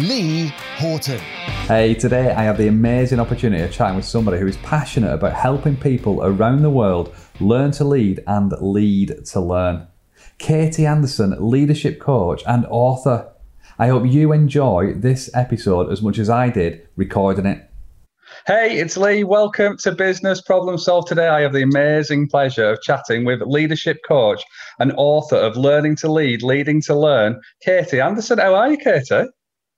Lee Horton. Hey, today I have the amazing opportunity of chatting with somebody who is passionate about helping people around the world learn to lead and lead to learn. Katie Anderson, leadership coach and author. I hope you enjoy this episode as much as I did recording it. Hey, it's Lee. Welcome to Business Problem Solved. Today, I have the amazing pleasure of chatting with leadership coach and author of Learning to Lead, Leading to Learn, Katie Anderson. How are you, Katie?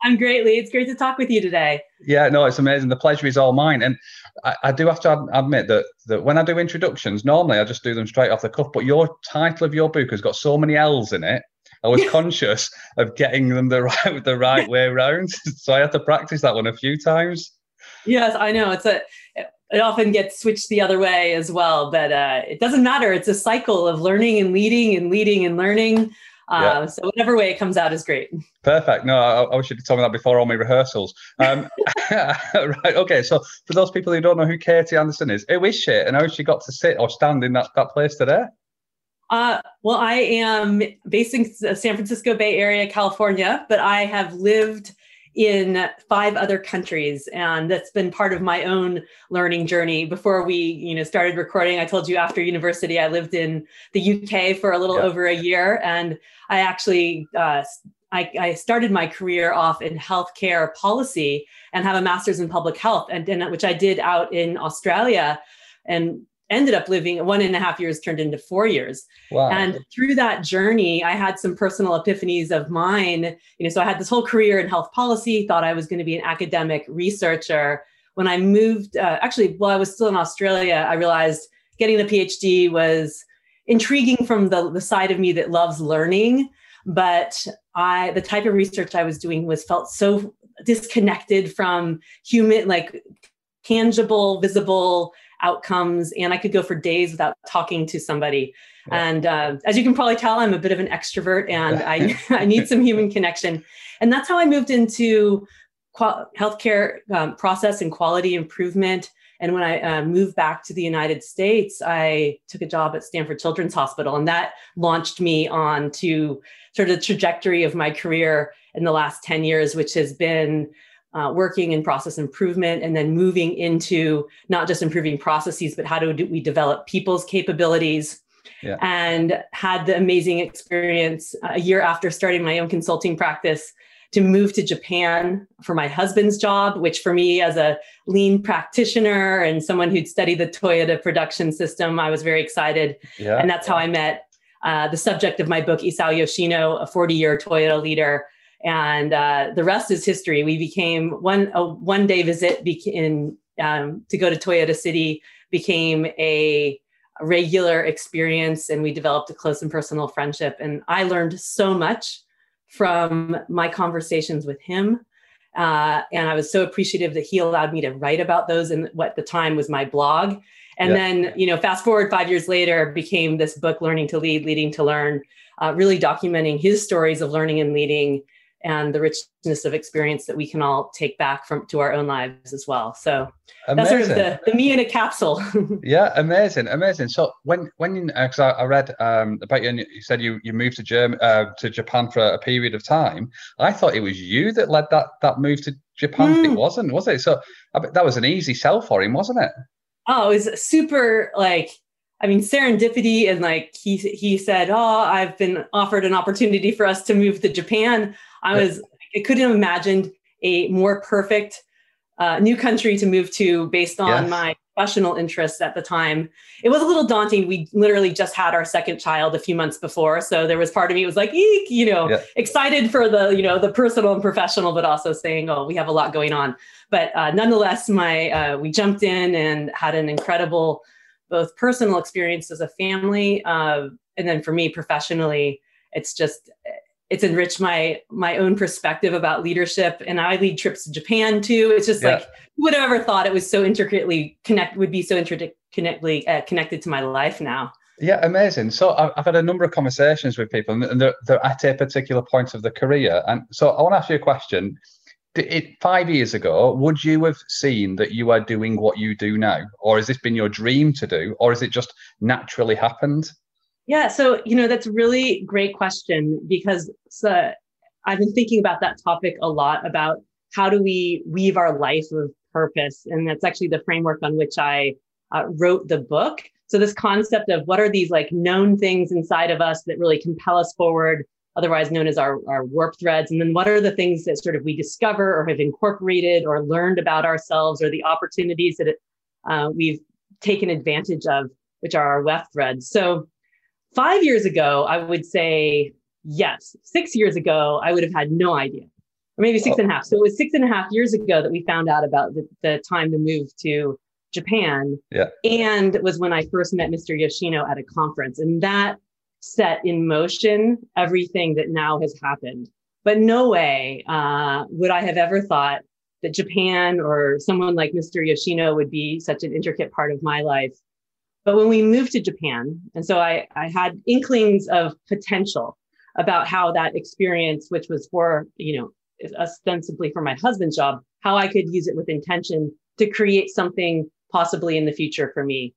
I'm great, Lee. It's great to talk with you today. Yeah, no, it's amazing. The pleasure is all mine. And I, I, do have to admit that, that when I do introductions, normally I just do them straight off the cuff. But your title of your book has got so many L's in it. I was conscious of getting them the right the right way around, so I had to practice that one a few times. Yes, I know. It's a it often gets switched the other way as well, but uh, it doesn't matter. It's a cycle of learning and leading and leading and learning. Uh, yeah. So whatever way it comes out is great. Perfect. No, I, I wish you'd told me that before all my rehearsals. Um, right. Okay. So for those people who don't know who Katie Anderson is, who is she, and how she got to sit or stand in that that place today? Uh, well, I am based in San Francisco Bay Area, California, but I have lived in five other countries and that's been part of my own learning journey before we you know started recording i told you after university i lived in the uk for a little yeah. over a year and i actually uh, I, I, started my career off in healthcare policy and have a master's in public health and, and which i did out in australia and ended up living one and a half years turned into four years. Wow. And through that journey, I had some personal epiphanies of mine. You know, so I had this whole career in health policy, thought I was going to be an academic researcher. When I moved, uh, actually, while I was still in Australia, I realized getting the PhD was intriguing from the, the side of me that loves learning. But I, the type of research I was doing was felt so disconnected from human, like tangible, visible outcomes and i could go for days without talking to somebody. Yeah. and uh, as you can probably tell i'm a bit of an extrovert and I, I need some human connection. And that's how i moved into qual- healthcare um, process and quality improvement. And when i uh, moved back to the united states i took a job at stanford children's hospital and that launched me on to sort of the trajectory of my career in the last 10 years which has been uh, working in process improvement and then moving into not just improving processes, but how do we develop people's capabilities. Yeah. And had the amazing experience uh, a year after starting my own consulting practice to move to Japan for my husband's job, which for me, as a lean practitioner and someone who'd studied the Toyota production system, I was very excited. Yeah. And that's how I met uh, the subject of my book, Isao Yoshino, a 40 year Toyota leader and uh, the rest is history. We became one a one day visit in um, to go to Toyota City became a regular experience, and we developed a close and personal friendship. And I learned so much from my conversations with him. Uh, and I was so appreciative that he allowed me to write about those in what at the time was my blog. And yeah. then, you know, fast forward five years later, became this book, Learning to Lead, Leading to Learn, uh, really documenting his stories of learning and leading and the richness of experience that we can all take back from to our own lives as well. So amazing. that's sort of the, the me in a capsule. yeah, amazing, amazing. So when when because uh, I, I, read um, about you, and you said you you moved to Germany uh, to Japan for a period of time. I thought it was you that led that that move to Japan. Mm. It wasn't, was it? So I, that was an easy sell for him, wasn't it? Oh, it was super like I mean, serendipity and like he he said, "Oh, I've been offered an opportunity for us to move to Japan." I was I couldn't have imagined a more perfect uh, new country to move to based on yes. my professional interests at the time. It was a little daunting. We literally just had our second child a few months before, so there was part of me was like, eek, you know, yeah. excited for the you know the personal and professional, but also saying, oh, we have a lot going on. But uh, nonetheless, my uh, we jumped in and had an incredible both personal experience as a family, uh, and then for me professionally, it's just it's enriched my my own perspective about leadership. And i lead trips to japan too. It's just yeah. like who would have ever thought it was so intricately connect would be so intricately uh, connected to my life now? Yeah amazing. So i've had a number of conversations with people and they're, they're at a particular point of the career. And so i want to ask you a question. It, five years ago would you have seen that you are doing what you do now? Or has this been your dream to do? Or has it just naturally happened yeah, so you know that's really great question because I've been thinking about that topic a lot about how do we weave our life of purpose, and that's actually the framework on which I uh, wrote the book. So this concept of what are these like known things inside of us that really compel us forward, otherwise known as our, our warp threads, and then what are the things that sort of we discover or have incorporated or learned about ourselves, or the opportunities that uh, we've taken advantage of, which are our weft threads. So Five years ago, I would say yes. Six years ago, I would have had no idea, or maybe six oh. and a half. So it was six and a half years ago that we found out about the, the time to move to Japan. Yeah. And was when I first met Mr. Yoshino at a conference. And that set in motion everything that now has happened. But no way uh, would I have ever thought that Japan or someone like Mr. Yoshino would be such an intricate part of my life but when we moved to Japan, and so I, I had inklings of potential about how that experience, which was for, you know, ostensibly for my husband's job, how I could use it with intention to create something possibly in the future for me.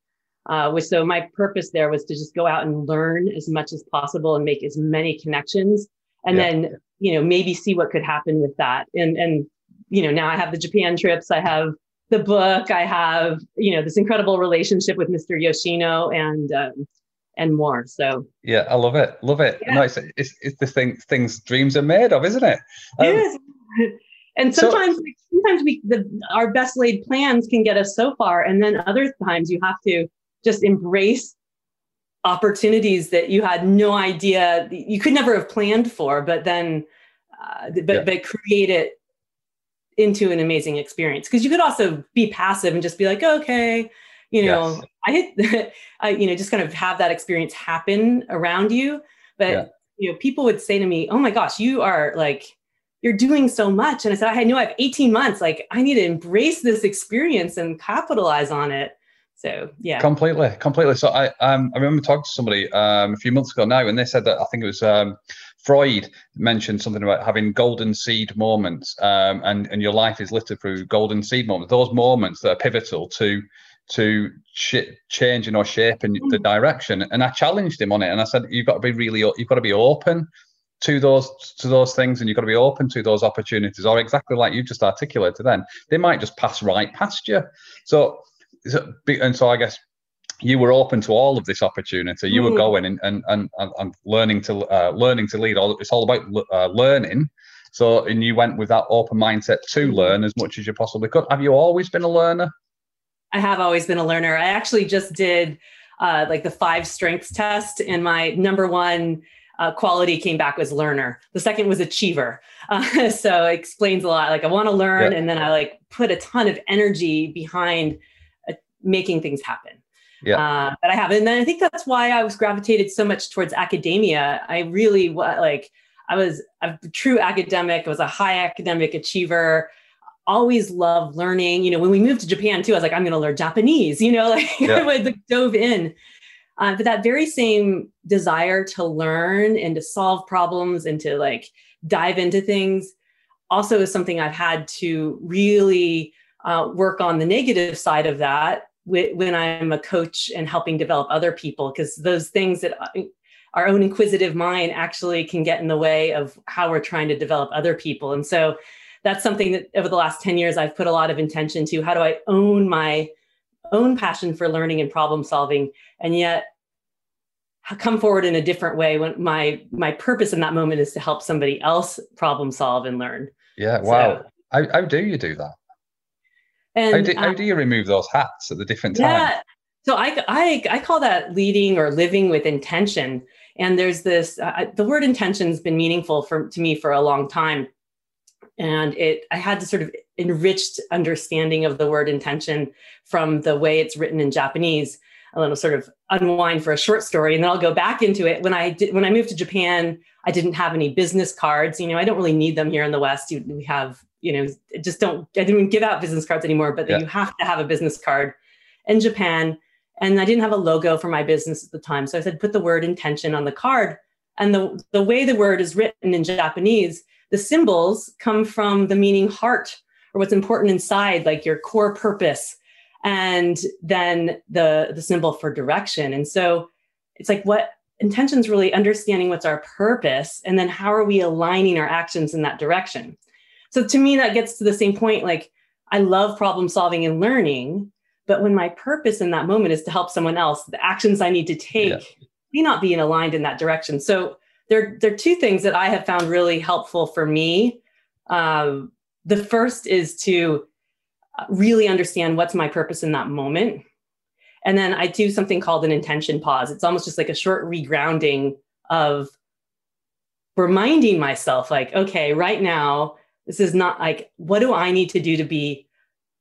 Uh, which so my purpose there was to just go out and learn as much as possible and make as many connections, and yeah. then you know maybe see what could happen with that. And and you know now I have the Japan trips, I have the book. I have, you know, this incredible relationship with Mr. Yoshino and um, and more. So yeah, I love it, love it. Yeah. No, it's, it's, it's the thing things dreams are made of, isn't it? Um, yes. And sometimes, so, sometimes we the, our best laid plans can get us so far, and then other times you have to just embrace opportunities that you had no idea you could never have planned for, but then, uh, but yeah. but create it into an amazing experience. Because you could also be passive and just be like okay you know yes. i hit I, you know just kind of have that experience happen around you. But yeah. you know people would say to me oh my gosh you are like you're doing so much. And i said i know i have 18 months. Like i need to embrace this experience and capitalize on it so yeah completely completely so i um i remember talking to somebody um a few months ago now and they said that i think it was um Freud mentioned something about having golden seed moments, um, and and your life is littered through golden seed moments. Those moments that are pivotal to to sh- changing or shaping the direction. And I challenged him on it, and I said, "You've got to be really, you've got to be open to those to those things, and you've got to be open to those opportunities." Or exactly like you just articulated, then they might just pass right past you. So, and so I guess you were open to all of this opportunity. You mm. were going and, and and and learning to uh, learning to lead. All it's all about uh, learning. So, and you went with that open mindset to learn as much as you possibly could. Have you always been a learner? I have always been a learner. I actually just did uh, like the five strengths test, and my number one uh, quality came back was learner. The second was achiever. Uh, so it explains a lot. Like I want to learn, yeah. and then I like put a ton of energy behind making things happen yeah. uh, that I have. And then I think that's why I was gravitated so much towards academia. I really like, I was a true academic. I was a high academic achiever. Always loved learning. You know, when we moved to Japan too, I was like, I'm going to learn Japanese. You know, like yeah. I would like, dove in. Uh, but that very same desire to learn and to solve problems and to like dive into things also is something I've had to really uh, work on the negative side of that when I'm a coach and helping develop other people, because those things that uh, our own inquisitive mind actually can get in the way of how we're trying to develop other people. And so that's something that over the last 10 years I've put a lot of intention to. How do I own my own passion for learning and problem solving and yet come forward in a different way when my my purpose in that moment is to help somebody else problem solve and learn. Yeah, wow. So, how, how do you do that? And how do, how do you remove those hats at the different times? Yeah. So I, I, I call that leading or living with intention. And there's this, uh, the word intention has been meaningful for, to me for a long time. And it, I had to sort of enriched understanding of the word intention from the way it's written in Japanese. and then I'll sort of unwind for a short story, and then I'll go back into it. When I did, when I moved to Japan, I didn't have any business cards. You know, I don't really need them here in the West. You, we have, you know, just don't. I didn't give out business cards anymore, but yeah. you have to have a business card in Japan. And I didn't have a logo for my business at the time, so I said, put the word intention on the card. And the the way the word is written in Japanese, the symbols come from the meaning heart or what's important inside, like your core purpose and then the the symbol for direction and so it's like what intentions really understanding what's our purpose and then how are we aligning our actions in that direction so to me that gets to the same point like i love problem solving and learning but when my purpose in that moment is to help someone else the actions i need to take yeah. may not be aligned in that direction so there, there are two things that i have found really helpful for me um, the first is to really understand what's my purpose in that moment. And then I do something called an intention pause. It's almost just like a short regrounding of reminding myself, like, okay, right now, this is not like, what do I need to do to be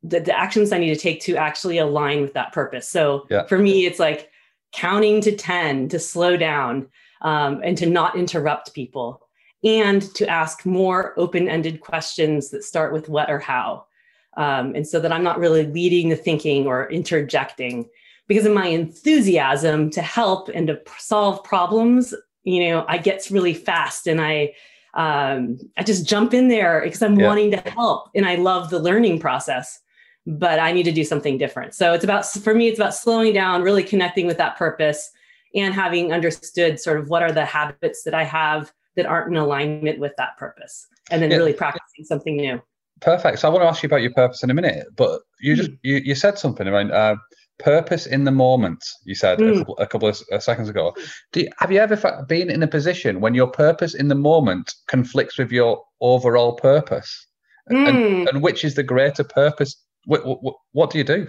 the, the actions I need to take to actually align with that purpose? So yeah. for me, it's like counting to 10 to slow down um, and to not interrupt people and to ask more open ended questions that start with what or how um, and so that I'm not really leading the thinking or interjecting because of my enthusiasm to help and to solve problems. You know, I get really fast and I um, I just jump in there because I'm yeah. wanting to help and I love the learning process. But I need to do something different. So it's about for me, it's about slowing down, really connecting with that purpose, and having understood sort of what are the habits that I have that aren't in alignment with that purpose, and then yeah. really practicing something new. Perfect. So I want to ask you about your purpose in a minute, but you just mm. you, you said something around uh, purpose in the moment. You said mm. a, hmm. couple, a, couple, of uh, seconds ago. You, have you ever been in a position when your purpose in the moment conflicts with your overall purpose, mm. and, hmm. and, which is the greater purpose? What, what, what do you do?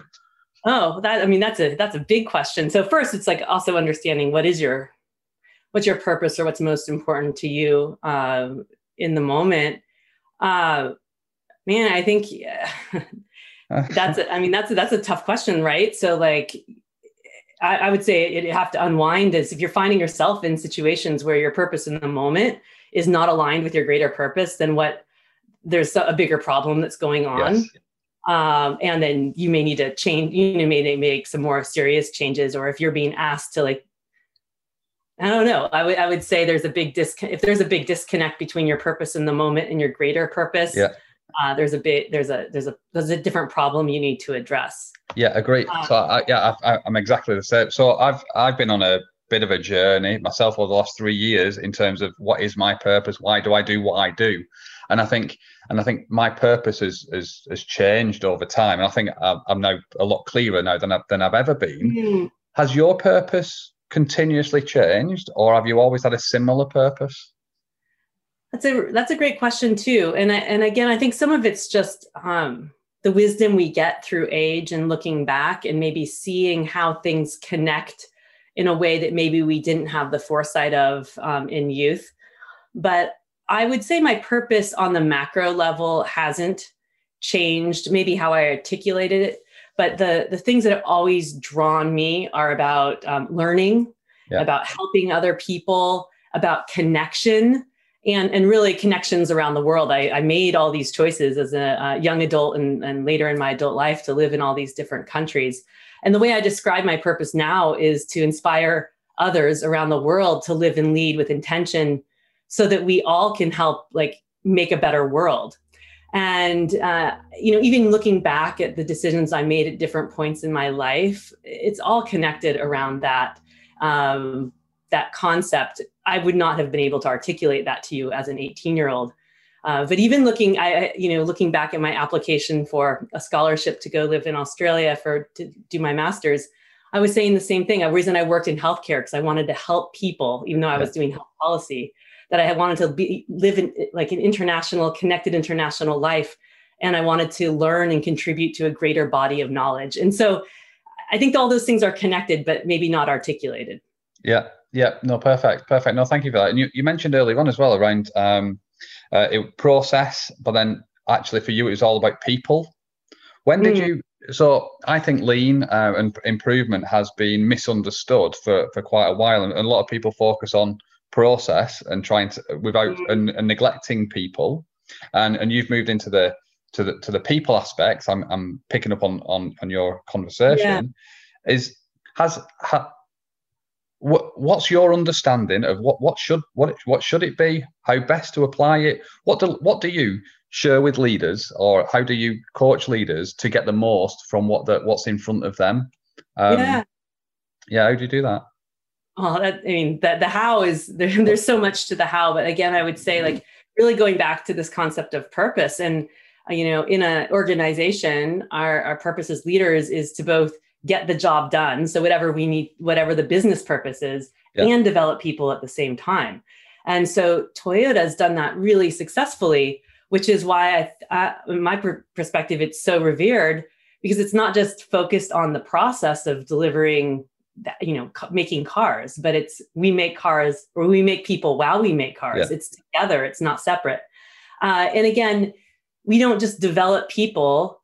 Oh, that I mean that's a that's a big question. So first, it's like also understanding what is your what's your purpose or what's most important to you uh, in the moment. Uh, man i think that's a, i mean that's a, that's a tough question right so like I, I would say it have to unwind is if you're finding yourself in situations where your purpose in the moment is not aligned with your greater purpose then what there's a bigger problem that's going on yes. um, and then you may need to change you know may make some more serious changes or if you're being asked to like I don't know. I would I would say there's a big disconnect. If there's a big disconnect between your purpose in the moment and your greater purpose, yeah uh, there's a bit there's a there's a there's a different problem you need to address. Yeah agree uh, so I, yeah I, i'm exactly the same. So i've i've been on a bit of a journey myself over the last three years in terms of what is my purpose? Why do i do what i do? And i think and i think my purpose has has, has changed over time. And i think i'm now a lot clearer now than, I, than i've ever been. Mm. has your purpose continuously changed or have you always had a similar purpose that's a that's a great question too, and I, and again, I think some of it's just um, the wisdom we get through age and looking back and maybe seeing how things connect in a way that maybe we didn't have the foresight of um, in youth. But I would say my purpose on the macro level hasn't changed. Maybe how I articulated it, but the the things that have always drawn me are about um, learning, yeah. about helping other people, about connection and and really connections around the world. I, I made all these choices as a, young adult and, and later in my adult life to live in all these different countries. And the way I describe my purpose now is to inspire others around the world to live and lead with intention so that we all can help like make a better world and uh, you know even looking back at the decisions i made at different points in my life it's all connected around that um, that concept, I would not have been able to articulate that to you as an 18 year old. Uh, but even looking, I, you know, looking back at my application for a scholarship to go live in Australia for to do my master's, I was saying the same thing. A reason I worked in healthcare because I wanted to help people, even though I was doing health policy. That I had wanted to be live in like an international, connected international life, and I wanted to learn and contribute to a greater body of knowledge. And so, I think all those things are connected, but maybe not articulated. Yeah, yeah, no, perfect, perfect. No, thank you for that. And you, you mentioned earlier on as well around um, uh, it, process, but then actually for you it was all about people. When did mm. you so I think lean uh, and improvement has been misunderstood for, for quite a while, and, a lot of people focus on process and trying to without mm. and, and, neglecting people, and and you've moved into the to the to the people aspects. I'm I'm picking up on on on your conversation. Yeah. Is has ha, what what's your understanding of what what should what what should it be? How best to apply it? What do what do you share with leaders, or how do you coach leaders to get the most from what the what's in front of them? Um, yeah, yeah. How do you do that? Oh, that, I mean, the, the how is there, there's so much to the how, but again, I would say like really going back to this concept of purpose and uh, you know in an organization our, our purpose as leaders is to both get the job done so whatever we need whatever the business purpose is yeah. and develop people at the same time and so toyota has done that really successfully which is why I, in my per- perspective, it's so revered because it's not just focused on the process of delivering, that, you know, making cars, but it's we make cars or we make people while we make cars. Yeah. It's together. It's not separate. Uh, and again, we don't just develop people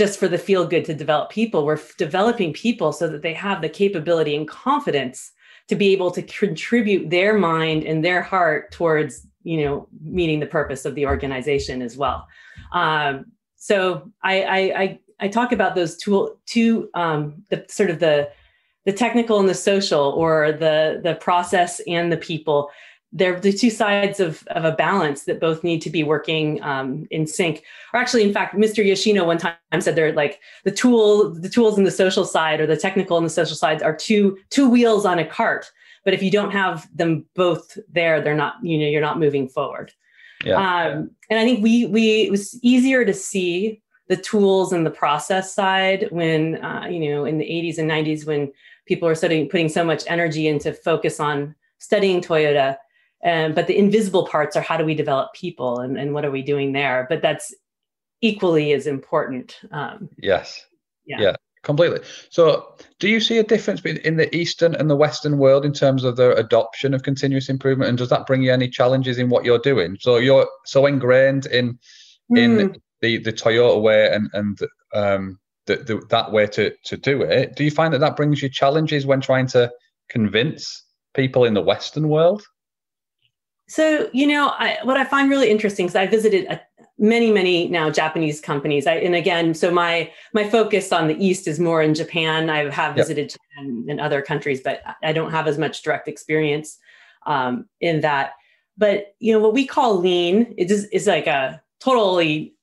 just for the feel good to develop people. We're developing people so that they have the capability and confidence to be able to contribute their mind and their heart towards you know meeting the purpose of the organization as well um, so I, I, I i talk about those two two um, the sort of the the technical and the social or the the process and the people they're the two sides of, of a balance that both need to be working um, in sync or actually in fact mr yoshino one time said they're like the tool the tools in the social side or the technical and the social sides are two two wheels on a cart but if you don't have them both there, they're not, you know, you're not moving forward. Yeah. Um, and I think we we it was easier to see the tools and the process side when uh, you know in the 80s and 90s when people were studying putting so much energy into focus on studying Toyota. Um, but the invisible parts are how do we develop people and, and what are we doing there? But that's equally as important. Um, yes. Yeah. yeah completely. So, do you see a difference between in the Eastern and the Western world in terms of the adoption of continuous improvement, and does that bring you any challenges in what you're doing? So you're so ingrained in in mm. the the Toyota way and and um, the, the, that way to to do it. Do you find that that brings you challenges when trying to convince people in the Western world? So, you know, I, what I find really interesting is I visited a many many now japanese companies. I, and again so my my focus on the east is more in japan. I have visited yep. japan and other countries but i don't have as much direct experience um, in that. But you know what we call lean it is, is like a totally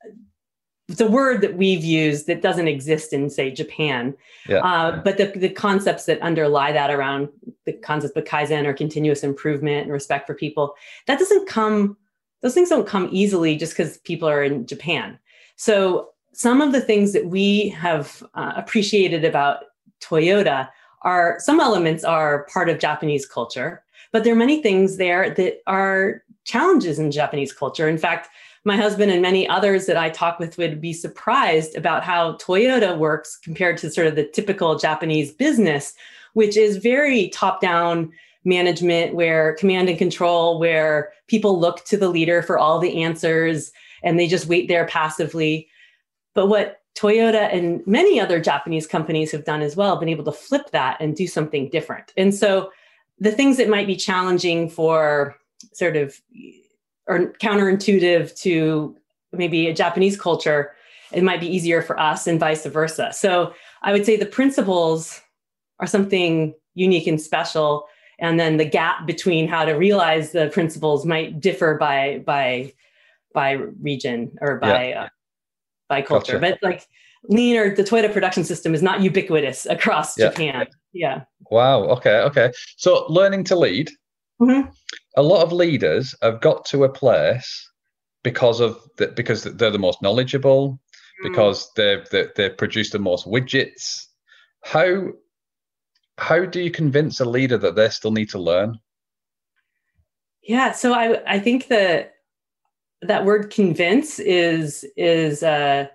it's a word that we've used that doesn't exist in say japan yeah. uh, but the, the concepts that underlie that around the concepts of kaizen or continuous improvement and respect for people that doesn't come those things don't come easily just because people are in Japan. So some of the things that we have uh, appreciated about Toyota are some elements are part of Japanese culture, but there are many things there that are challenges in Japanese culture. In fact, my husband and many others that I talk with would be surprised about how Toyota works compared to sort of the typical Japanese business, which is very top down management where command and control where people look to the leader for all the answers and they just wait there passively. But what toyota and many other japanese companies have done as well been able to flip that and do something different. And so the things that might be challenging for sort of or counterintuitive to maybe a japanese culture it might be easier for us and vice versa. So i would say the principles are something unique and special. And then the gap between how to realize the principles might differ by by by region or by yeah. uh, by culture. Gotcha. but like lean or the toyota production system is not ubiquitous across yeah. japan. Yeah. Wow. Okay. Okay. So learning to lead. Mm-hmm. A lot of leaders have got to a place because of the, because they're the most knowledgeable mm. because they've they, they've produced the most widgets how how do you convince a leader that they still need to learn? Yeah, so I I think that that word convince is is uh,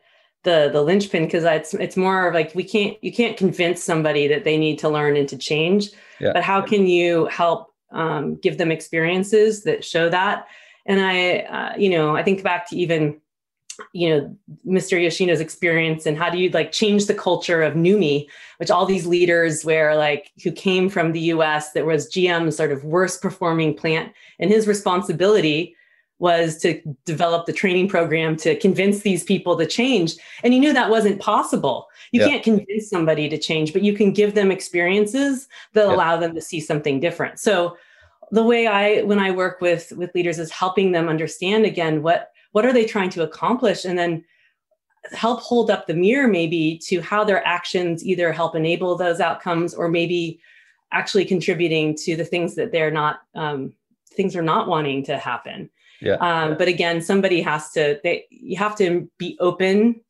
the the linchpin because it's it's more of like we can't you can't convince somebody that they need to learn and to change, yeah. but how can you help um, give them experiences that show that? And I uh, you know I think back to even you know mr yoshino's experience and how do you like change the culture of NUMMI which all these leaders where like who came from the us that was gm's sort of worst performing plant and his responsibility was to develop the training program to convince these people to change. And he knew that wasn't possible. You yeah. can't convince somebody to change but you can give them experiences that yeah. allow them to see something different. So the way i when i work with with leaders is helping them understand again what what are they trying to accomplish? And then help hold up the mirror maybe to how their actions either help enable those outcomes or maybe actually contributing to the things that they're not um, things are not wanting to happen yeah. Um, but again somebody has to they you have to be open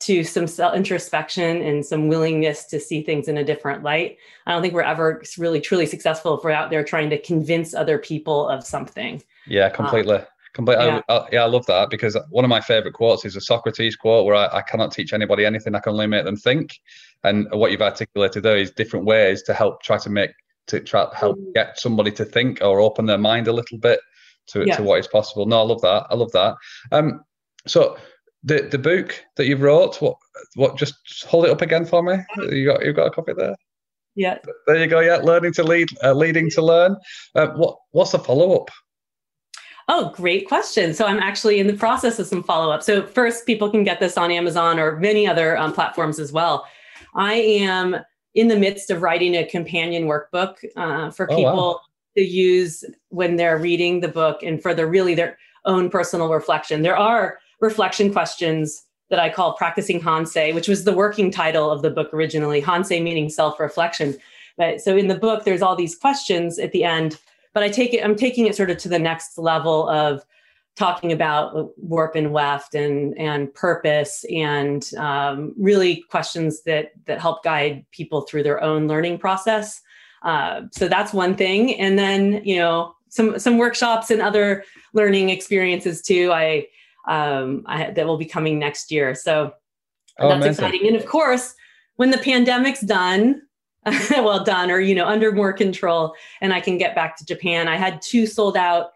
to some self introspection and some willingness to see things in a different light. I don't think we're ever really truly successful if we're out there trying to convince other people of something. Yeah, completely. Um, Completely. Yeah. I, I, yeah, I love that because one of my favorite quotes is a Socrates quote where I, I, cannot teach anybody anything. I can only make them think. And what you've articulated there is different ways to help try to make to try to help mm. get somebody to think or open their mind a little bit to, yeah. to what is possible. No, I love that. I love that. Um, so the the book that you wrote, what what just hold it up again for me. You got you got a copy there. Yeah. There you go. Yeah, learning to lead, uh, leading to learn. Uh, what what's the follow up? Oh, great question. So I'm actually in the process of some follow up. So first, people can get this on Amazon or many other um, platforms as well. I am in the midst of writing a companion workbook uh, for oh, people wow. To use when they're reading the book and for their really their own personal reflection. There are reflection questions that I call practicing Hansei, which was the working title of the book originally. Hansei meaning self-reflection. But so in the book, there's all these questions at the end but I take it, I'm taking it sort of to the next level of talking about warp and weft and and purpose and um, really questions that that help guide people through their own learning process. Uh, so that's one thing, and then you know some some workshops and other learning experiences too. I, um, I that will be coming next year. So oh, that's amazing. exciting, and of course when the pandemic's done well done or you know under more control and i can get back to japan i had two sold out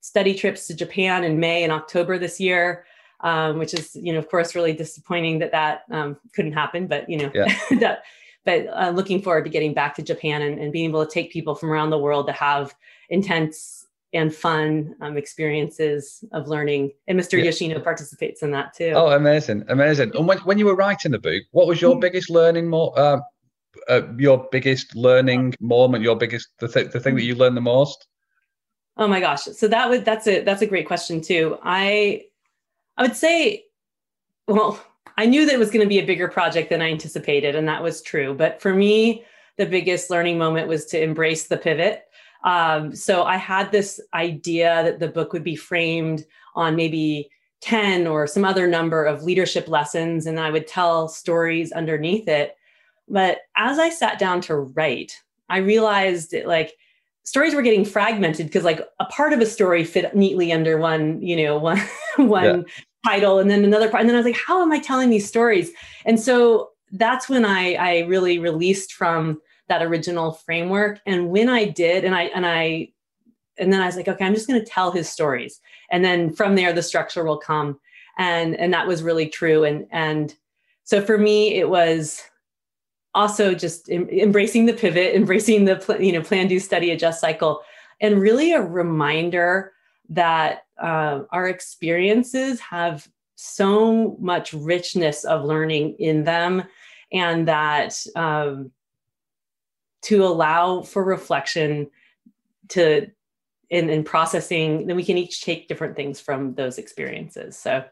study trips to japan in may and october this year um, which is you know of course really disappointing that that um, couldn't happen but you know yeah. that but uh, looking forward to getting back to japan and, and, being able to take people from around the world to have intense and fun um, experiences of learning and mr yeah. yoshino participates in that too oh amazing amazing and when, when you were writing the book what was your mm-hmm. biggest learning more uh, uh, your biggest learning moment? Your biggest the, th- the thing that you learned the most? Oh my gosh! So that would that's a that's a great question too. I I would say, well, I knew that it was going to be a bigger project than I anticipated, and that was true. But for me, the biggest learning moment was to embrace the pivot. Um, so I had this idea that the book would be framed on maybe 10 or some other number of leadership lessons, and I would tell stories underneath it. But as I sat down to write, I realized that like stories were getting fragmented because like a part of a story fit neatly under one, you know, one one yeah. Title and then another part. And then I was like, how am I telling these stories? And so that's when I I really released from that original framework. And when I did, and I and I and then I was like, okay, I'm just going to tell his stories. And then from there, the structure will come. And and that was really true. And and so for me, it was also just em- embracing the pivot, embracing the pl- you know plan, do, study, adjust cycle, and really a reminder that uh, our experiences have so much richness of learning in them, and that um, to allow for reflection to in, in processing, then we can each take different things from those experiences. So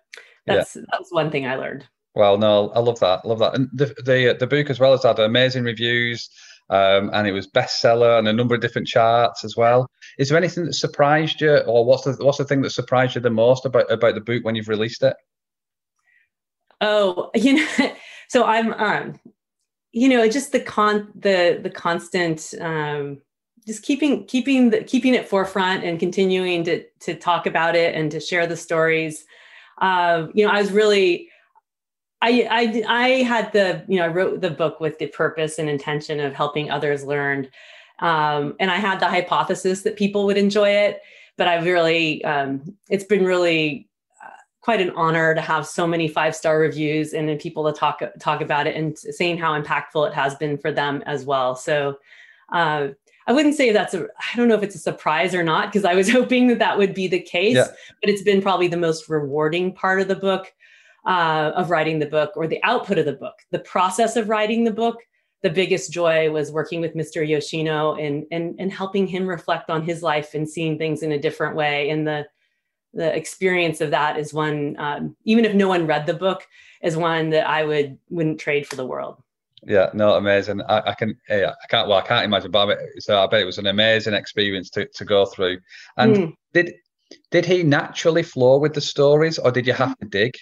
that's yeah. that's one thing I learned. Well, no, I love that. I love that. And the the the book as well has had amazing reviews. Um, and it was bestseller and a number of different charts as well. Is there anything that surprised you, or what's the what's the thing that surprised you the most about about the book when you've released it? Oh, you know, so I'm, um, you know, just the con the the constant, um, just keeping keeping the keeping it forefront and continuing to to talk about it and to share the stories. Uh, you know, I was really I, I I had the you know I wrote the book with the purpose and intention of helping others learn, um, and I had the hypothesis that people would enjoy it. But I've really um, it's been really uh, quite an honor to have so many five star reviews and then people to talk talk about it and saying how impactful it has been for them as well. So uh, I wouldn't say that's a I don't know if it's a surprise or not because I was hoping that that would be the case, yeah. but it's been probably the most rewarding part of the book uh, of writing the book or the output of the book. The process of writing the book, the biggest joy was working with Mr. Yoshino and and and helping him reflect on his life and seeing things in a different way and the the experience of that is one um, even if no one read the book is one that i would wouldn't trade for the world yeah no amazing i, I can yeah, i can't well i can't imagine but so i bet it was an amazing experience to, to go through and mm. did did he naturally flow with the stories or did you have to dig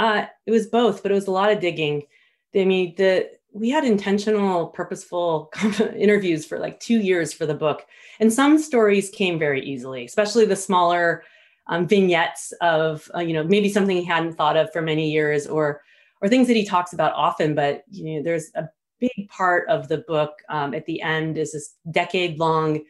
uh, it was both but it was a lot of digging. I mean the we had intentional purposeful interviews for like two years for the book and some stories came very easily especially the smaller um, vignettes of uh, you know maybe something he hadn't thought of for many years or or things that he talks about often but you know there's a big part of the book um, at the end is this decade long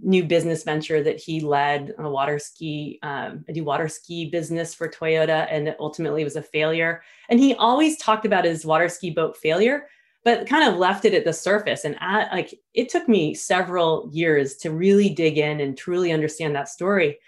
new business venture that he led a water ski um, a water ski business for toyota and it ultimately was a failure and he always talked about his water ski boat failure but kind of left it at the surface. And at, like it took me several years to really dig in and truly understand that story.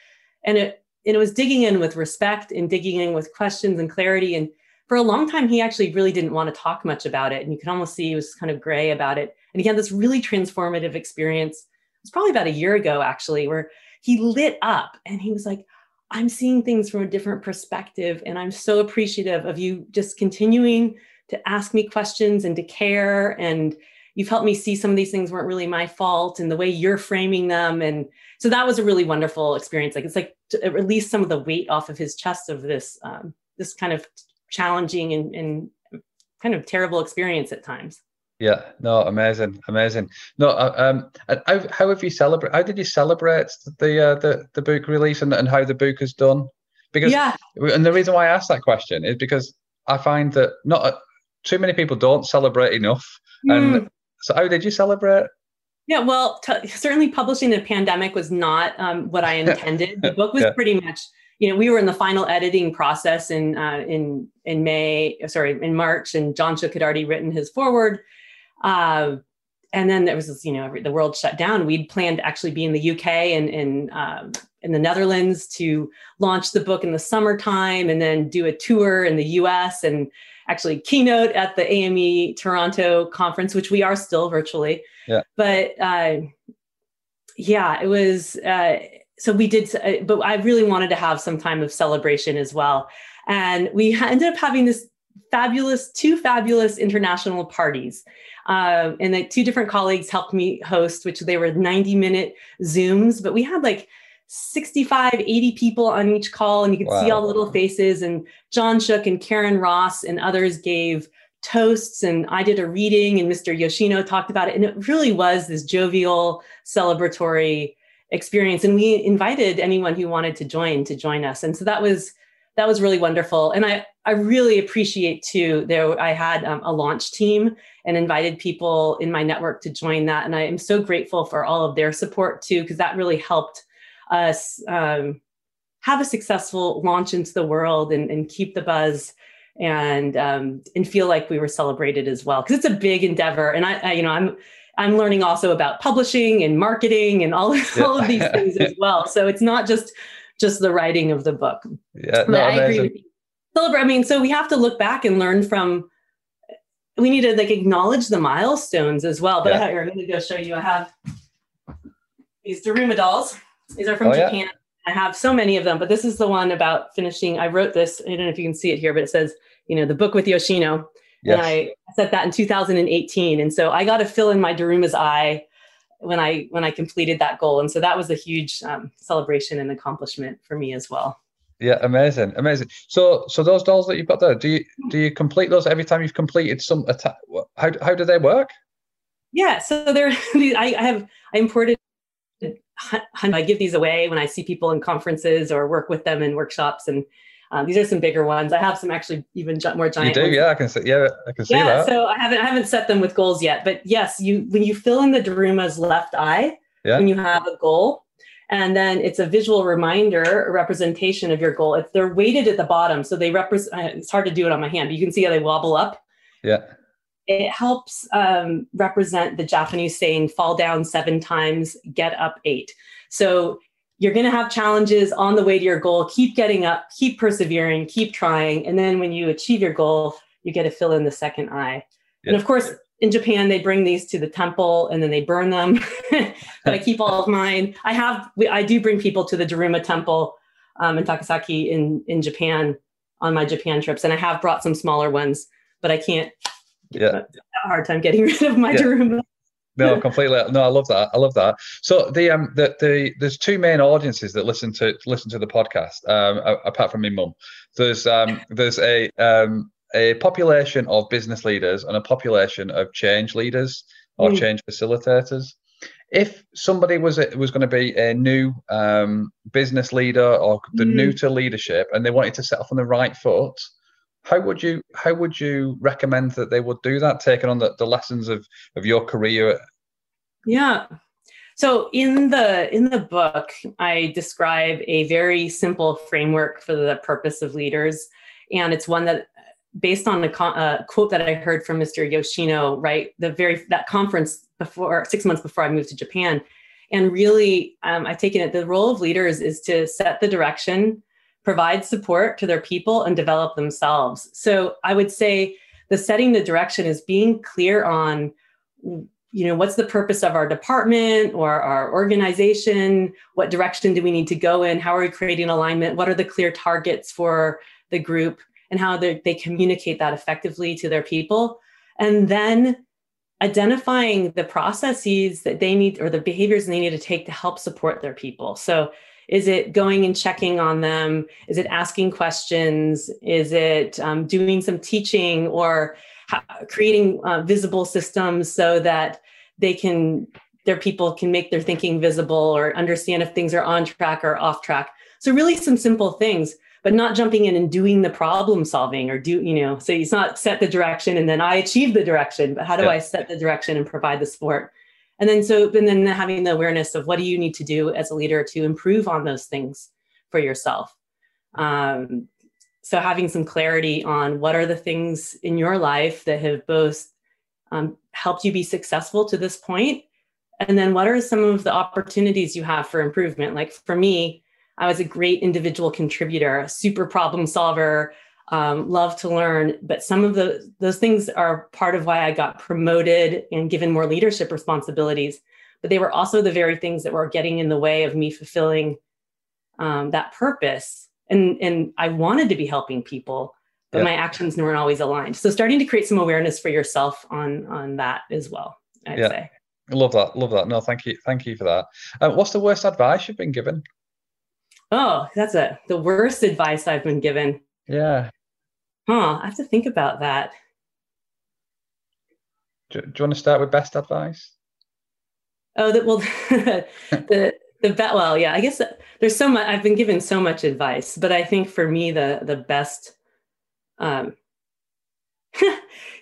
And it and it was digging in with respect and digging in with questions and clarity. And for a long time, he actually really didn't want to talk much about it. And you could almost see he was kind of gray about it. And he had this really transformative experience. It was probably about a year ago, actually, where he lit up and he was like, I'm seeing things from a different perspective. And I'm so appreciative of you just continuing to ask me questions and to care and you've helped me see some of these things weren't really my fault and the way you're framing them and so that was a really wonderful experience like it's like to release some of the weight off of his chest of this um, this kind of challenging and, and kind of terrible experience at times yeah no amazing amazing no uh, um how, how have you celebrate how did you celebrate the uh, the the book release and, and how the book is done because yeah and the reason why i asked that question is because i find that not too many people don't celebrate enough. Mm. And so, how did you celebrate? Yeah, well, t- certainly publishing a pandemic was not um, what I intended. the book was yeah. pretty much, you know, we were in the final editing process in uh, in in May, sorry, in March, and John Shook had already written his foreword. Uh, and then there was this, you know, the world shut down. We'd planned to actually be in the UK and in um, in the Netherlands to launch the book in the summertime, and then do a tour in the US and actually keynote at the AME Toronto conference, which we are still virtually. Yeah. But uh, yeah, it was. Uh, so we did, uh, but I really wanted to have some time of celebration as well, and we ended up having this fabulous, two fabulous international parties. Uh, and the two different colleagues helped me host, which they were 90 minute Zooms, but we had like 65, 80 people on each call, and you could wow. see all the little faces. And John Shook and Karyn Ross and others gave toasts, and I did a reading, and Mr. Yoshino talked about it. And it really was this jovial, celebratory experience. And we invited anyone who wanted to join to join us. And so that was that was really wonderful. And I I really appreciate too. There I had um, a launch team and invited people in my network to join that, and I am so grateful for all of their support too, because that really helped us um, have a successful launch into the world and, and keep the buzz and um, and feel like we were celebrated as well because it's a big endeavor and I, I, you know i'm i'm learning also about publishing and marketing and all, yeah. all of these things as well so it's not just just the writing of the book yeah no, i agree with you. celebrate i mean so we have to look back and learn from we need to like acknowledge the milestones as well but yeah. I, i'm going to go show you i have these daruma dolls these are from oh, Japan. Yeah. I have so many of them, but this is the one about finishing. I wrote this. I don't know if you can see it here, but it says, you know, the book with Yoshino. Yes. And I set that in 2018. And so I got to fill in my Daruma's eye when I when I completed that goal. And so that was a huge um, celebration and accomplishment for me as well. Yeah, amazing, amazing. So, so those dolls that you've got there, do you do you complete those every time you've completed some attack? How how do they work? Yeah, so they're I, I have I imported I give these away when I see people in conferences or work with them in workshops. And um, these are some bigger ones. I have some actually even more giant. You do, ones. yeah. I can see. Yeah, I can see yeah, that. So I haven't I haven't set them with goals yet, but yes, you when you fill in the Daruma's left eye, yeah. when you have a goal, and then it's a visual reminder, a representation of your goal. They're weighted at the bottom, so they represent. It's hard to do it on my hand, but you can see how they wobble up. Yeah. It helps um, represent the Japanese saying, "Fall down seven times, get up eight. So you're going to have challenges on the way to your goal. Keep getting up, keep persevering, keep trying, and then when you achieve your goal, you get to fill in the second eye. Yeah. And of course, in Japan, they bring these to the temple and then they burn them. but I keep all of mine. I have, I do bring people to the Daruma Temple um, in Takasaki in in Japan on my Japan trips, and I have brought some smaller ones, but I can't. Yeah, have a hard time getting rid of my yeah. Daruma. No, completely. No, I love that. I love that. So the um the, the there's two main audiences that listen to listen to the podcast. Um, apart from my mum, there's um there's a um a population of business leaders and a population of change leaders or mm. change facilitators. If somebody was it was going to be a new um, business leader or the mm. new to leadership and they wanted to set off on the right foot, how would you how would you recommend that they would do that, taking on the, the lessons of of your career? Yeah. So in the in the book, I describe a very simple framework for the purpose of leaders, and it's one that based on a, a, quote that I heard from Mr. Yoshino, right, the very that conference before six months before I moved to Japan, and really um, I've taken it. The role of leaders is to set the direction, provide support to their people, and develop themselves. So I would say the setting the direction is being clear on you know what's the purpose of our department or our organization what direction do we need to go in how are we creating alignment what are the clear targets for the group and how they communicate that effectively to their people. And then identifying the processes that they need or the behaviors they need to take to help support their people. So, is it going and checking on them? Is it asking questions? Is it um, doing some teaching or creating uh, visible systems so that they can their people can make their thinking visible or understand if things are on track or off track? So, really, some simple things but not jumping in and doing the problem solving or do you know so it's not set the direction and then i achieve the direction but how do yeah. i set the direction and provide the support and then so and then having the awareness of what do you need to do as a leader to improve on those things for yourself. Um, so having some clarity on what are the things in your life that have both um, helped you be successful to this point and then what are some of the opportunities you have for improvement? Like for me I was a great individual contributor, a super problem solver, um, love to learn. But some of the those things are part of why I got promoted and given more leadership responsibilities. But they were also the very things that were getting in the way of me fulfilling um, that purpose. And and I wanted to be helping people, but my actions weren't always aligned. So starting to create some awareness for yourself on on that as well. I'd yeah. say. Love that. Love that. No, thank you. Thank you for that. Uh, what's the worst advice you've been given? Oh, that's it. the worst advice I've been given. Yeah. Huh. I have to think about that. Do, do you want to start with best advice? Oh, that well, the the bet. Well, yeah. I guess there's so much. I've been given so much advice, but I think for me, the the best. Um,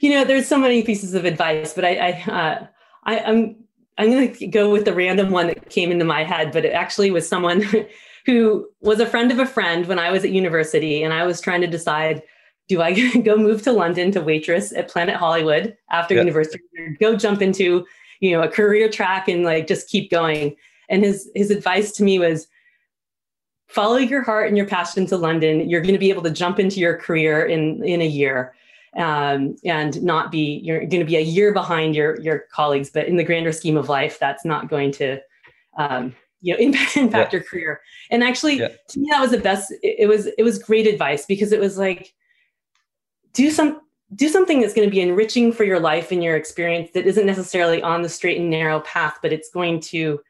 you know, there's so many pieces of advice, but I, I, uh, I I'm I'm going to go with the random one that came into my head, but it actually was someone who was a friend of a friend when I was at university, and I was trying to decide do I go move to London to waitress at Planet Hollywood after university, or go jump into you know a career track and like just keep going? And his his advice to me was follow your heart and your passion to London. You're going to be able to jump into your career in in a year. Um, and not be you're going to be a year behind your your colleagues but in the grander scheme of life that's not going to um, you know impact, impact yeah. your career and actually yeah. to me that was the best it, was it was great advice because it was like do some do something that's going to be enriching for your life and your experience that isn't necessarily on the straight and narrow path but it's going to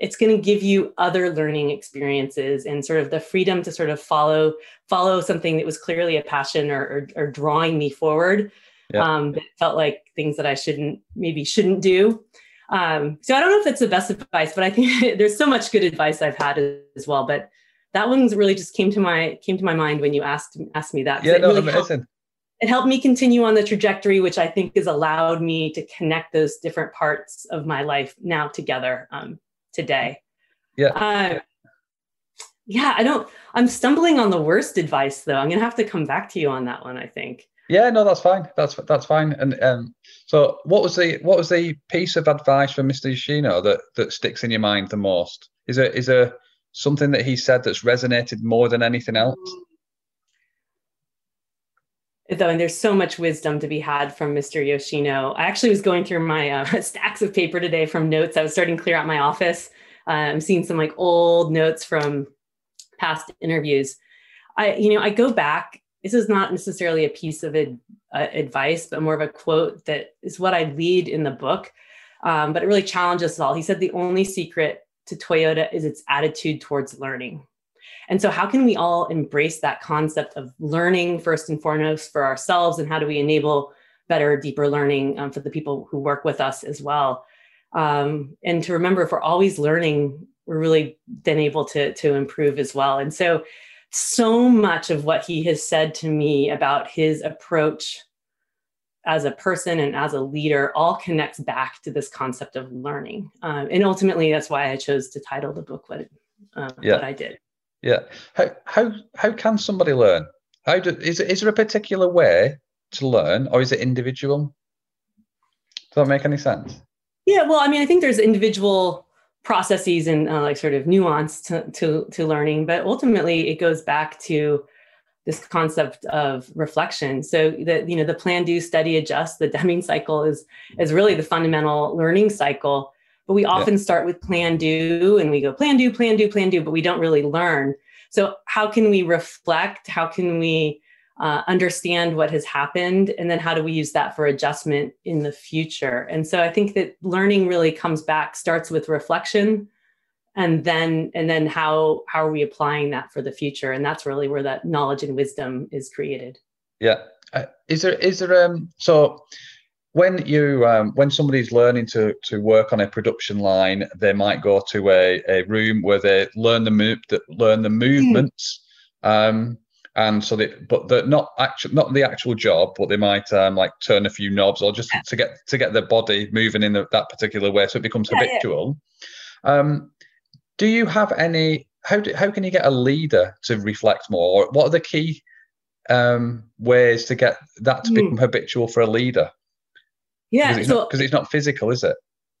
it's going to give you other learning experiences and sort of the freedom to sort of follow follow something that was clearly a passion or, or, or drawing me forward yeah. um, that felt like things that i shouldn't maybe shouldn't do um, so I don't know if that's the best advice, but I think there's so much good advice I've had as well. But that one's really just came to my came to my mind when you asked asked me that. Yeah, it no, really. Helped, it helped me continue on the trajectory, which I think has allowed me to connect those different parts of my life now together um, today. Yeah. Uh, yeah, I don't. I'm stumbling on the worst advice though. I'm gonna have to come back to you on that one. I think. Yeah, no, that's fine. That's that's fine. And um, so, what was the what was the piece of advice from Mr. Yoshino that that sticks in your mind the most? Is there is there something that he said that's resonated more than anything else? Though, and there's so much wisdom to be had from Mr. Yoshino. I actually was going through my uh, stacks of paper today from notes. I was starting to clear out my office. Uh, I'm seeing some like old notes from past interviews. I, you know, I go back this is not necessarily a piece of ad, uh, advice, but more of a quote that is what I lead in the book. Um, but it really challenges us all. He said, The only secret to Toyota is its attitude towards learning. And so, how can we all embrace that concept of learning first and foremost for ourselves? And how do we enable better, deeper learning um, for the people who work with us as well? Um, and to remember, if we're always learning, we're really then able to, to improve as well. And so, so much of what he has said to me about his approach as a person and as a leader all connects back to this concept of learning. Um, and ultimately, that's why I chose to title the book what, uh, yeah. what I did. Yeah. How, how, how can somebody learn? How do, is, is there a particular way to learn or is it individual? Does that make any sense? Yeah, well, I mean, I think there's individual processes and uh, like sort of nuance to, to, to learning but ultimately it goes back to this concept of reflection. So that you know the plan do study adjust the deming cycle is is really the fundamental learning cycle. But we often yeah. start with plan do and we go plan do plan do plan do but we don't really learn. So how can we reflect? How can we uh, understand what has happened and then how do we use that for adjustment in the future? And so i think that learning really comes back starts with reflection and then and then how how are we applying that for the future? And that's really where that knowledge and wisdom is created. Yeah. Uh, is there is there um so when you um, when somebody's learning to to work on a production line they might go to a, a room where they learn the move that learn the movements mm. um and so they but the not actual not the actual job but they might um, like turn a few knobs or just to get to get their body moving in the, that particular way so it becomes yeah, habitual. Yeah. um do you have any how do, how can you get a leader to reflect more? Or what are the key um ways to get that to mm. become habitual for a leader? Yeah because it's, so, it's, not physical is it?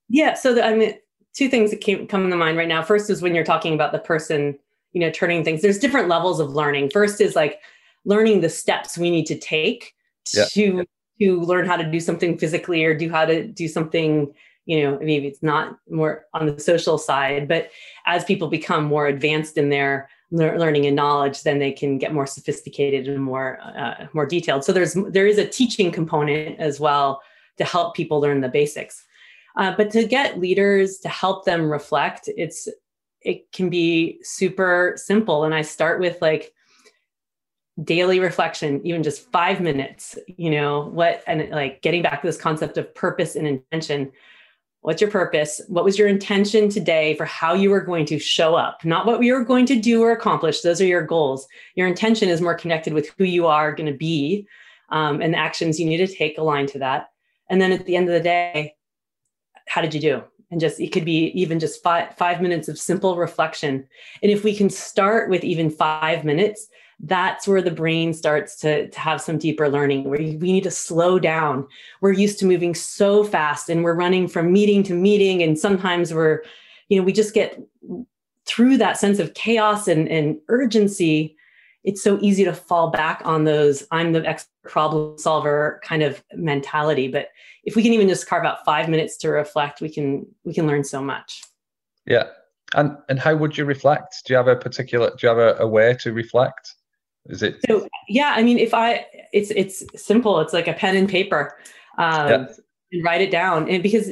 Yeah so the, i mean two things that came come to mind right now. First is when you're talking about the person you know turning things there's different levels of learning. First is like learning the steps we need to take to yeah. to learn how to do something physically or do how to do something you know maybe it's not more on the social side but as people become more advanced in their learning and knowledge then they can get more sophisticated and more uh, more detailed. So there's there is a teaching component as well to help people learn the basics. Uh, but to get leaders to help them reflect it's it can be super simple. And I start with like daily reflection, even just five minutes, you know, what, and like getting back to this concept of purpose and intention. What's your purpose? What was your intention today for how you were going to show up? Not what you were going to do or accomplish. Those are your goals. Your intention is more connected with who you are going to be um, and the actions you need to take aligned to that. And then at the end of the day, how did you do? And just it could be even just five, five minutes of simple reflection. And if we can start with even five minutes that's where the brain starts to, to have some deeper learning where we need to slow down. We're used to moving so fast and we're running from meeting to meeting and sometimes we're you know we just get through that sense of chaos and, and urgency it's so easy to fall back on those i'm the expert problem solver kind of mentality. But if we can even just carve out five minutes to reflect we can we can learn so much. Yeah. And and how would you reflect? Do you have a particular do you have a, a way to reflect? Is it so yeah i mean if i it's it's simple. It's like a pen and paper um, yeah. and write it down. And because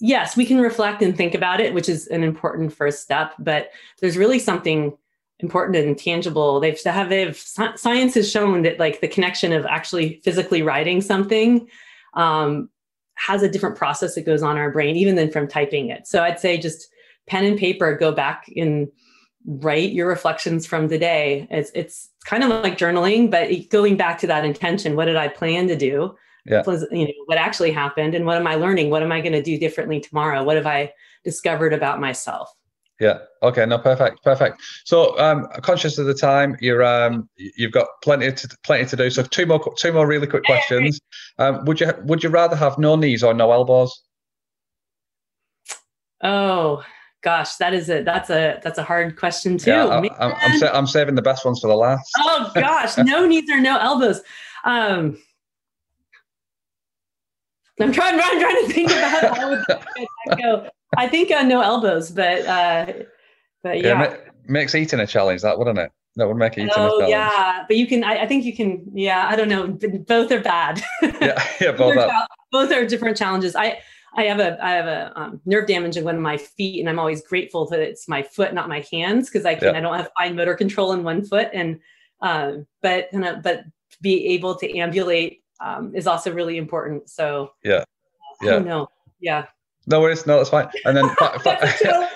yes we can reflect and think about it which is an important first step but there's really something important and tangible. They've have they've science has shown that like the connection of actually physically writing something um, has a different process that goes on our brain even than from typing it. So I'd say just pen and paper, go back and write your reflections from the day. It's it's kind of like journaling, but going back to that intention. What did I plan to do? Yeah. You know what actually happened, and what am I learning? What am I going to do differently tomorrow? What have I discovered about myself? Yeah. Okay. No. Perfect. Perfect. So, um, conscious of the time, you're um, you've got plenty to plenty to do. So, two more two more really quick questions. Um, would you would you rather have no knees or no elbows? Oh gosh, that is a that's a that's a hard question too. Yeah, I, I'm I'm, sa- I'm saving the best ones for the last. Oh gosh, no knees or no elbows. Um, I'm trying. I'm trying to think about how would that go. I think uh, no elbows, but uh, but yeah, yeah makes eating a challenge. That wouldn't it? That would make eating oh, a challenge. yeah, but you can. I, I, think you can. Yeah, I don't know. Both are bad. yeah, yeah, both are. Both are different challenges. I I have a I have a um, nerve damage in one of my feet, and I'm always grateful that it's my foot, not my hands, because I can yeah. I don't have fine motor control in one foot, and um, but uh, but be able to ambulate um, is also really important. So yeah, yeah, I don't know. Yeah. No worries. No, that's fine. And then,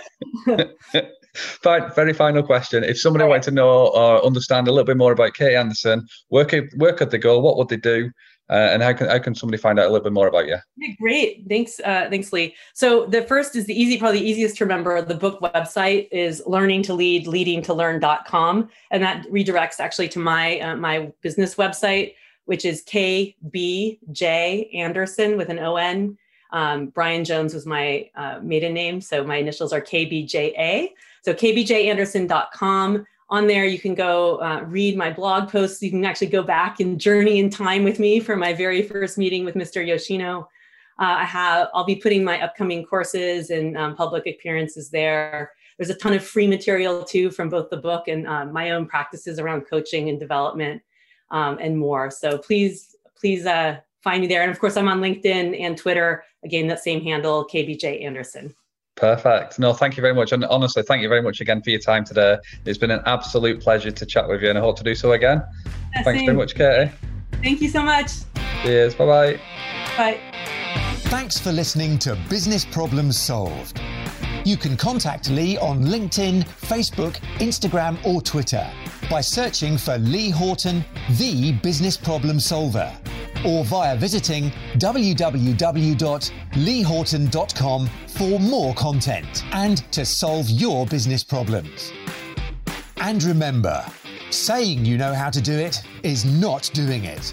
fine, very final question. If somebody right. wanted to know or understand a little bit more about Katie Anderson, where could, where could they go? What would they do? Uh, and how can how can somebody find out a little bit more about you? Great, thanks, uh, thanks, Lee. So the first is the easy, probably the easiest to remember. The book website is learning to lead, leading to learn.com, and that redirects actually to my uh, my business website, which is KBJ Anderson with an O N. Um, Brian Jones was my uh, maiden name, so my initials are KBJA. So kbjanderson.com on there you can go uh, read my blog posts. You can actually go back and journey in time with me for my very first meeting with mr yoshino. Uh, i have i'll be putting my upcoming courses and um, public appearances there. There's a ton of free material too from both the book and um, my own practices around coaching and development um, and more. So please please uh, find me there and of course i'm on linkedin and twitter again that same handle kbj anderson Perfect. No, thank you very much. And honestly, thank you very much again for your time today. It's been an absolute pleasure to chat with you, and I hope to do so again. Yeah, Thanks same. very much, Katie. Thank you so much. Cheers. Bye-bye. Bye. Thanks for listening to Business Problems Solved. You can contact Lee on LinkedIn, Facebook, Instagram, or Twitter by searching for Lee Horton, the business problem solver or via visiting www.leehorton.com for more content and to solve your business problems. And remember, saying you know how to do it is not doing it.